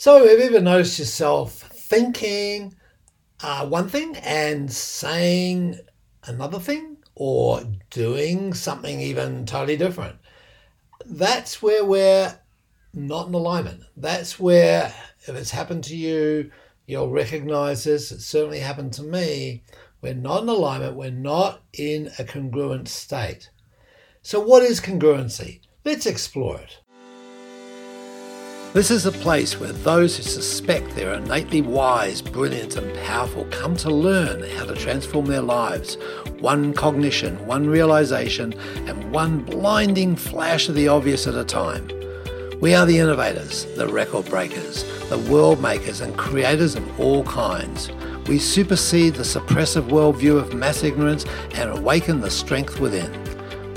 So, have you ever noticed yourself thinking uh, one thing and saying another thing or doing something even totally different? That's where we're not in alignment. That's where, if it's happened to you, you'll recognize this. It certainly happened to me. We're not in alignment. We're not in a congruent state. So, what is congruency? Let's explore it. This is a place where those who suspect they're innately wise, brilliant, and powerful come to learn how to transform their lives, one cognition, one realization, and one blinding flash of the obvious at a time. We are the innovators, the record breakers, the world makers, and creators of all kinds. We supersede the suppressive worldview of mass ignorance and awaken the strength within.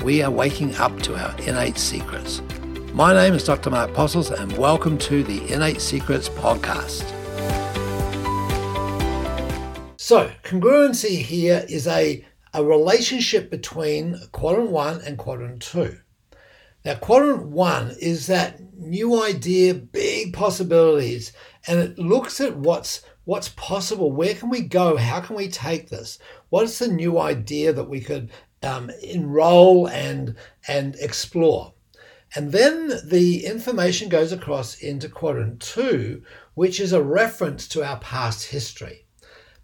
We are waking up to our innate secrets. My name is Dr. Mark Postles, and welcome to the Innate Secrets podcast. So, congruency here is a, a relationship between quadrant one and quadrant two. Now, quadrant one is that new idea, big possibilities, and it looks at what's what's possible. Where can we go? How can we take this? What is the new idea that we could um, enroll and and explore? And then the information goes across into quadrant two, which is a reference to our past history.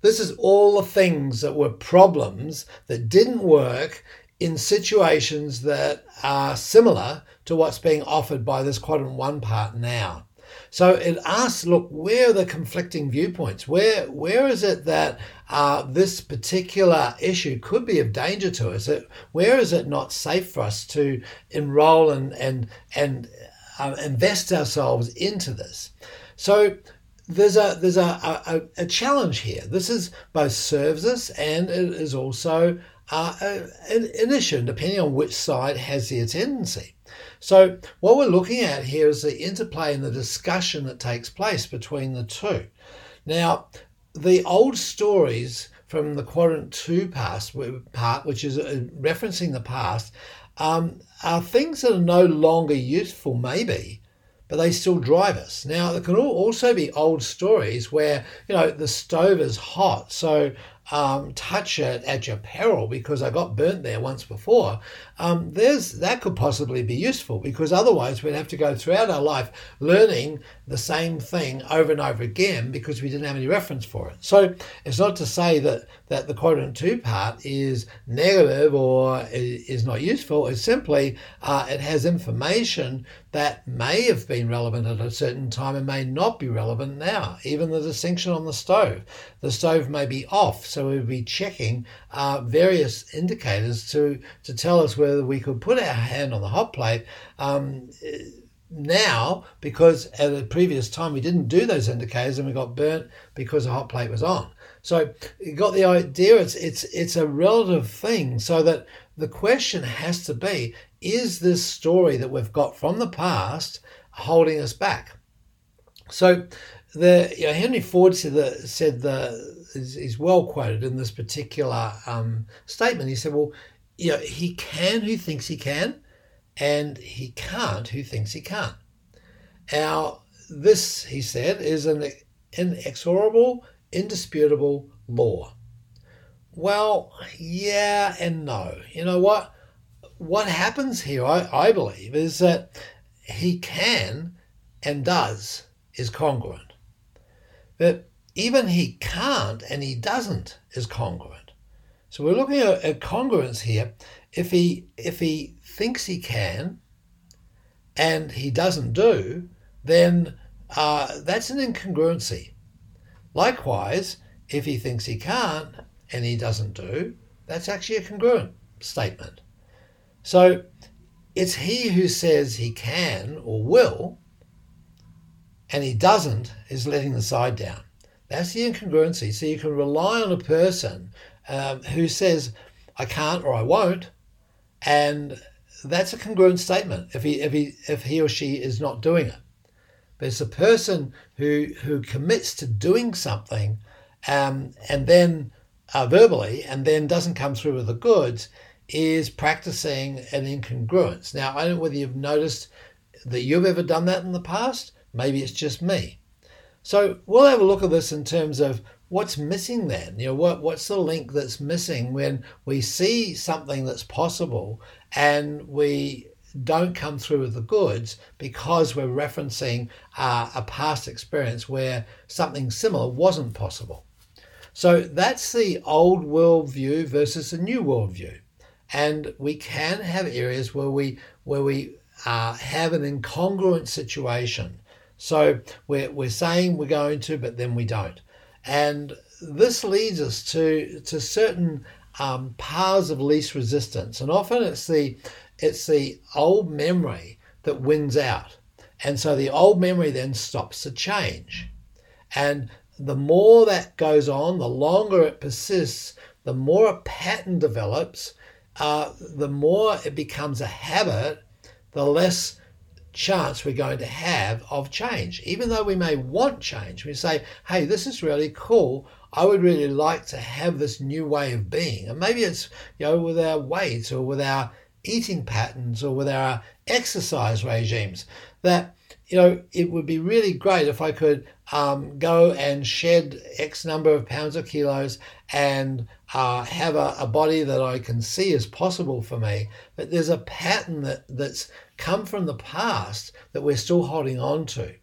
This is all the things that were problems that didn't work in situations that are similar to what's being offered by this quadrant one part now. So it asks, look, where are the conflicting viewpoints? Where where is it that uh, this particular issue could be of danger to us? It, where is it not safe for us to enroll and and and uh, invest ourselves into this? So there's a there's a, a, a, challenge here. This is both serves us and it is also uh, an, issue, depending on which side has the ascendancy. So, what we're looking at here is the interplay and the discussion that takes place between the two. Now, the old stories from the quadrant two past part, which is uh, referencing the past, um, are things that are no longer useful, maybe, but they still drive us. Now, there can also be old stories where, you know, the stove is hot, so um, touch it at your peril because I got burnt there once before, um, there's that could possibly be useful because otherwise we'd have to go throughout our life learning the same thing over and over again because we didn't have any reference for it. So it's not to say that that the quadrant two part is negative or is not useful. It's simply uh, it has information that may have been relevant at a certain time and may not be relevant now. Even the distinction on the stove, the stove may be off. So so we'd be checking uh, various indicators to, to tell us whether we could put our hand on the hot plate. Um, now, because at a previous time we didn't do those indicators and we got burnt because the hot plate was on. So you got the idea. It's it's it's a relative thing. So that the question has to be: Is this story that we've got from the past holding us back? So the you know, Henry Ford said the said the is, is well quoted in this particular um, statement. He said, "Well, you know, he can who thinks he can, and he can't who thinks he can't." Now, this, he said, is an inexorable, indisputable law. Well, yeah and no. You know what? What happens here, I, I believe, is that he can and does is congruent. But even he can't and he doesn't is congruent. So we're looking at, at congruence here. If he if he thinks he can and he doesn't do, then uh, that's an incongruency. Likewise, if he thinks he can't and he doesn't do, that's actually a congruent statement. So it's he who says he can or will, and he doesn't, is letting the side down. That's the incongruency. So you can rely on a person um, who says, I can't or I won't, and that's a congruent statement if he, if he, if he or she is not doing it. But it's a person who, who commits to doing something um, and then uh, verbally and then doesn't come through with the goods is practicing an incongruence. Now, I don't know whether you've noticed that you've ever done that in the past. Maybe it's just me. So we'll have a look at this in terms of what's missing then. You know, what what's the link that's missing when we see something that's possible and we don't come through with the goods because we're referencing uh, a past experience where something similar wasn't possible. So that's the old world view versus the new world view. And we can have areas where we where we uh, have an incongruent situation. So we're, we're saying we're going to, but then we don't. And this leads us to, to certain um, paths of least resistance. And often it's the, it's the old memory that wins out. And so the old memory then stops the change. And the more that goes on, the longer it persists, the more a pattern develops, uh, the more it becomes a habit, the less chance we're going to have of change. Even though we may want change, we say, hey, this is really cool. I would really like to have this new way of being. And maybe it's, you know, with our weight or with our eating patterns or with our exercise regimes that, you know, it would be really great if I could um, go and shed X number of pounds or kilos and uh, have a, a, body that I can see is possible for me. But there's a pattern that, that's come from the past that we're still holding on to.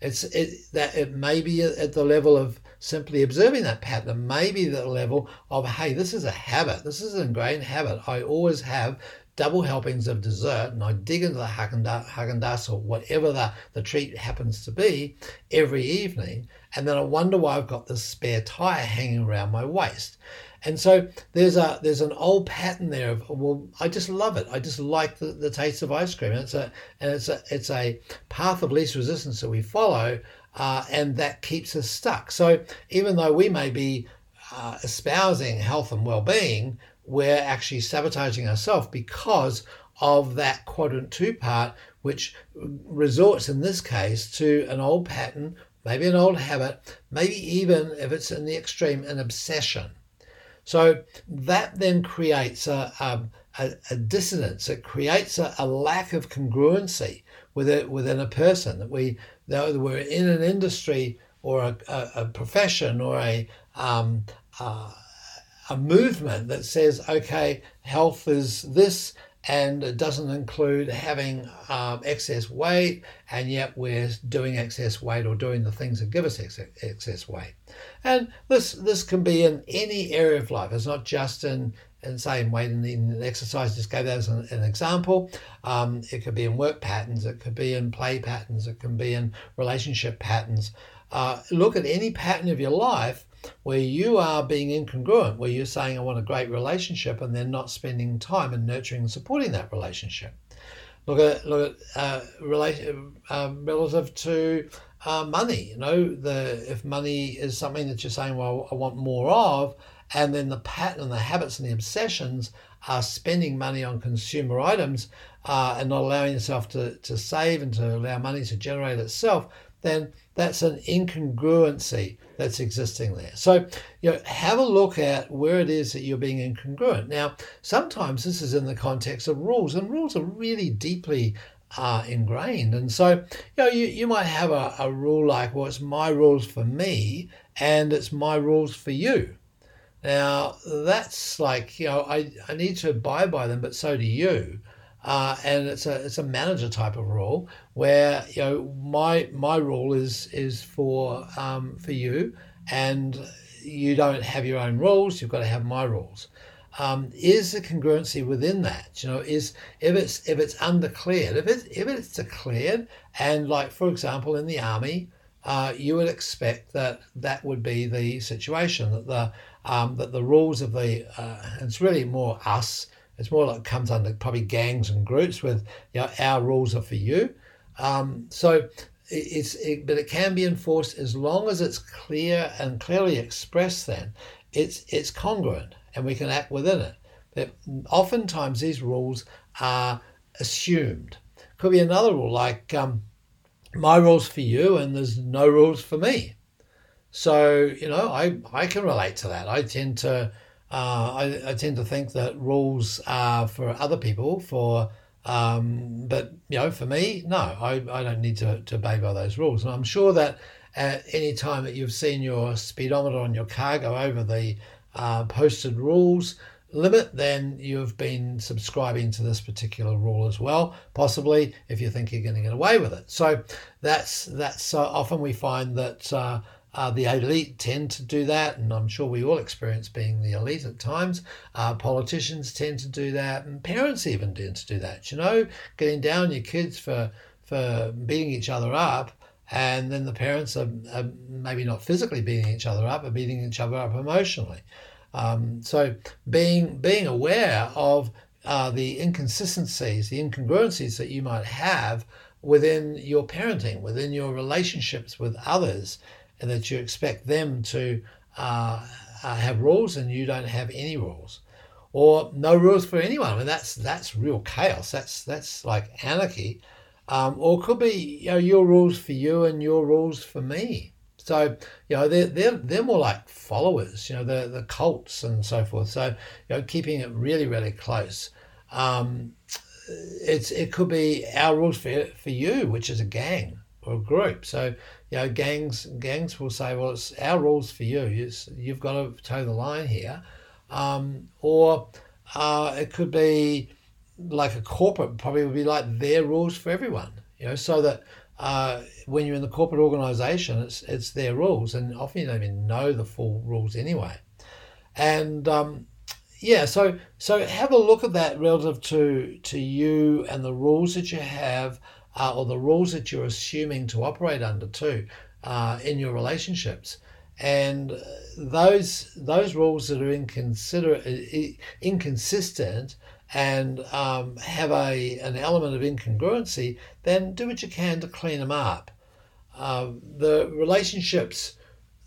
It's it, that it may be at the level of simply observing that pattern, maybe the level of, hey, this is a habit. This is an ingrained habit. I always have double helpings of dessert and I dig into the Haagen-Dazs or whatever the, the treat happens to be every evening. And then I wonder why I've got this spare tire hanging around my waist. And so there's a there's an old pattern there of well I just love it I just like the, the taste of ice cream and it's a and it's a it's a path of least resistance that we follow uh, and that keeps us stuck. So even though we may be uh, espousing health and well-being, we're actually sabotaging ourselves because of that quadrant two part, which resorts in this case to an old pattern, maybe an old habit, maybe even if it's in the extreme, an obsession. So that then creates a, a, a dissonance. It creates a, a, lack of congruency within, within a person that we that we're in an industry or a, a, a profession or a um, uh, a movement that says, okay, health is this, and it doesn't include having um, excess weight, and yet we're doing excess weight or doing the things that give us ex- excess weight. And this this can be in any area of life. It's not just in in saying weight and in exercise. Just gave that as an, an example. Um, it could be in work patterns. It could be in play patterns. It can be in relationship patterns. Uh, look at any pattern of your life where you are being incongruent, where you're saying, I want a great relationship, and then not spending time and nurturing and supporting that relationship. Look at look at uh, relation, uh, relative to uh, money. You know, the if money is something that you're saying, well, I want more of, and then the pattern, and the habits, and the obsessions are spending money on consumer items uh, and not allowing yourself to, to save and to allow money to generate itself, then that's an incongruency that's existing there. So, you know, have a look at where it is that you're being incongruent. Now, sometimes this is in the context of rules, and rules are really deeply uh, ingrained. And so, you know, you, you might have a, a rule like, well, it's my rules for me and it's my rules for you. Now, that's like, you know, I, I need to abide by them, but so do you. Uh, and it's a it's a manager type of role where you know my my rule is is for um, for you, and you don't have your own rules. You've got to have my rules. Um, is the congruency within that? You know, is if it's if it's undeclared, if it if it's declared, and like for example in the army, uh, you would expect that that would be the situation that the um, that the rules of the uh, it's really more us it's more like it comes under probably gangs and groups with you know our rules are for you. Um, so it's it, but it can be enforced as long as it's clear and clearly expressed. Then it's it's congruent and we can act within it. But oftentimes these rules are assumed. Could be another rule like um, my rules for you and there's no rules for me. So you know I I can relate to that. I tend to uh, I, I, tend to think that rules are for other people, for um, but you know, for me, no, I, I don't need to, to obey by those rules. And I'm sure that at any time that you've seen your speedometer on your car go over the uh, posted rules limit, then you've been subscribing to this particular rule as well, possibly if you think you're going to get away with it. So that's that's uh, often we find that uh, uh, the elite tend to do that, and I'm sure we all experience being the elite at times. Uh, politicians tend to do that, and parents even tend to do that. You know, getting down your kids for for beating each other up, and then the parents are, are maybe not physically beating each other up, but beating each other up emotionally. Um, so being being aware of uh, the inconsistencies, the incongruencies that you might have within your parenting, within your relationships with others, and that you expect them to uh, uh, have rules and you don't have any rules, or no rules for anyone. And that's that's real chaos. That's that's like anarchy. Um, or it could be you know your rules for you and your rules for me. So, you know, they're, they're, they're more like followers, you know, the, the cults and so forth. So, you know, keeping it really, really close. Um, it's It could be our rules for, for you, which is a gang or group. So, you know, gangs gangs will say, well, it's our rules for you. It's, you've got to toe the line here. Um, or uh, it could be like a corporate, probably would be like their rules for everyone, you know, so that uh, when you're in the corporate organization, it's, it's their rules, and often you don't even know the full rules anyway. And um, yeah, so so have a look at that relative to to you and the rules that you have, uh, or the rules that you're assuming to operate under too, uh, in your relationships. And those those rules that are inconsistent and um, have a an element of incongruency, then do what you can to clean them up. Uh, the relationships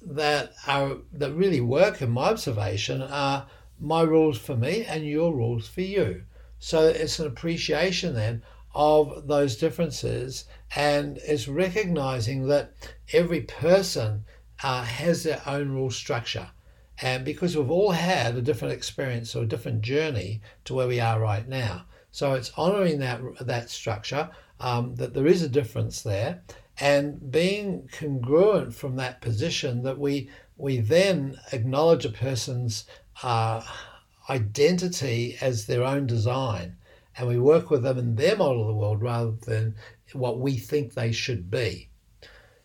that are that really work in my observation are my rules for me and your rules for you. So it's an appreciation then of those differences and it's recognizing that every person uh, has their own rule structure. And because we've all had a different experience or a different journey to where we are right now. So it's honoring that, that structure, um, that there is a difference there, and being congruent from that position that we, we then acknowledge a person's uh, identity as their own design. And we work with them in their model of the world rather than what we think they should be.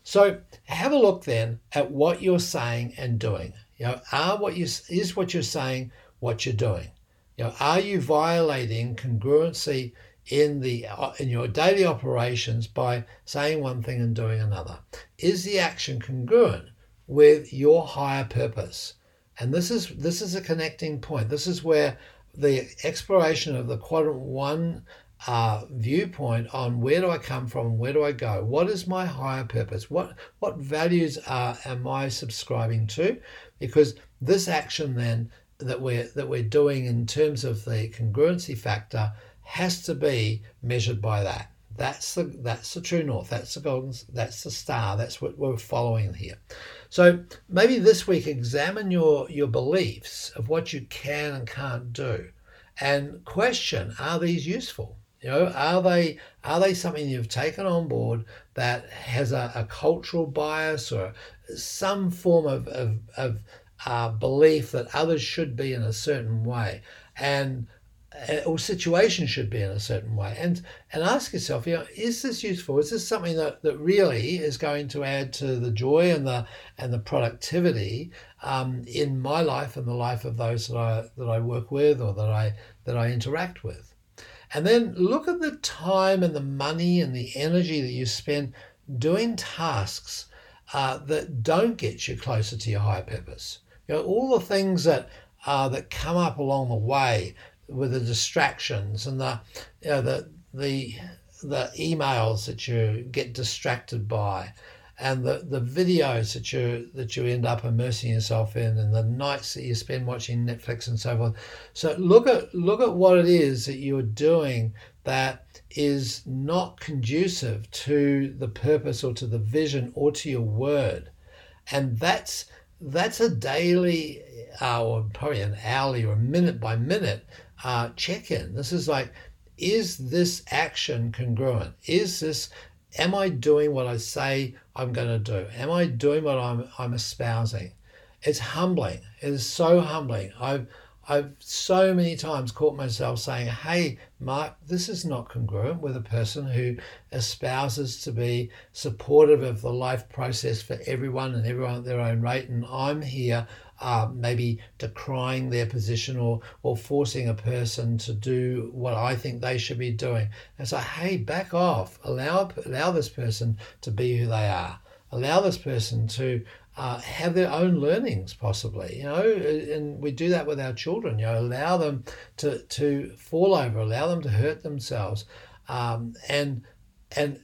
So have a look then at what you're saying and doing. You know, are what you is what you're saying what you're doing? You know, are you violating congruency in the uh, in your daily operations by saying one thing and doing another? Is the action congruent with your higher purpose? And this is this is a connecting point. This is where the exploration of the quadrant one uh, viewpoint on where do I come from, where do I go, what is my higher purpose, what what values are am I subscribing to, because this action then that we're that we're doing in terms of the congruency factor has to be measured by that. That's the that's the true north. That's the golden. That's the star. That's what we're following here. So maybe this week examine your your beliefs of what you can and can't do, and question: Are these useful? You know, are they are they something you've taken on board that has a, a cultural bias or some form of of, of uh, belief that others should be in a certain way, and or situation should be in a certain way, and and ask yourself, you know, is this useful? Is this something that, that really is going to add to the joy and the and the productivity um, in my life and the life of those that I that I work with or that I that I interact with? And then look at the time and the money and the energy that you spend doing tasks uh, that don't get you closer to your higher purpose. You know, all the things that uh, that come up along the way with the distractions and the you know, the the the emails that you get distracted by and the, the videos that you that you end up immersing yourself in and the nights that you spend watching Netflix and so forth. So look at look at what it is that you're doing that is not conducive to the purpose or to the vision or to your word. And that's that's a daily uh, or probably an hourly or a minute by minute uh, check in. This is like, is this action congruent? Is this am I doing what I say I'm going to do? Am I doing what I'm, I'm espousing? It's humbling. It is so humbling. I've, I've so many times caught myself saying, Hey, Mark, this is not congruent with a person who espouses to be supportive of the life process for everyone and everyone at their own rate. And I'm here uh, maybe decrying their position or, or forcing a person to do what I think they should be doing. And so, hey, back off. Allow, allow this person to be who they are. Allow this person to uh, have their own learnings possibly you know and we do that with our children you know allow them to to fall over allow them to hurt themselves um, and and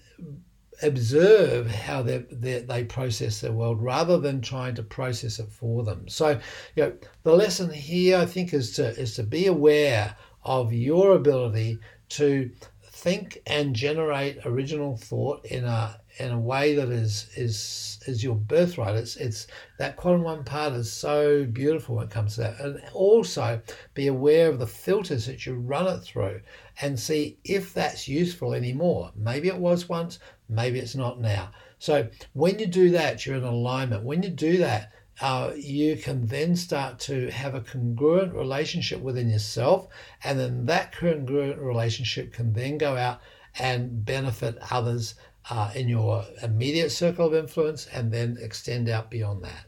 observe how they, they, they process their world rather than trying to process it for them so you know the lesson here i think is to is to be aware of your ability to think and generate original thought in a in a way that is is is your birthright. It's it's that quadrant one part is so beautiful when it comes to that. And also be aware of the filters that you run it through and see if that's useful anymore. Maybe it was once, maybe it's not now. So when you do that, you're in alignment. When you do that, uh, you can then start to have a congruent relationship within yourself, and then that congruent relationship can then go out and benefit others uh, in your immediate circle of influence and then extend out beyond that.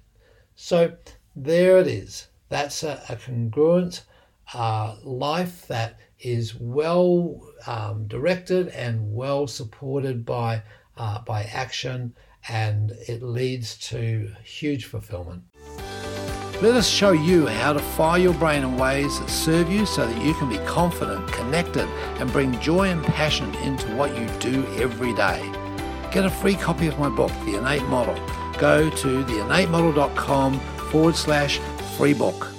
So there it is. That's a, a congruent uh, life that is well um, directed and well supported by uh, by action, and it leads to huge fulfillment. Let us show you how to fire your brain in ways that serve you so that you can be confident, connected, and bring joy and passion into what you do every day. Get a free copy of my book, The Innate Model. Go to theinnatemodel.com forward slash free book.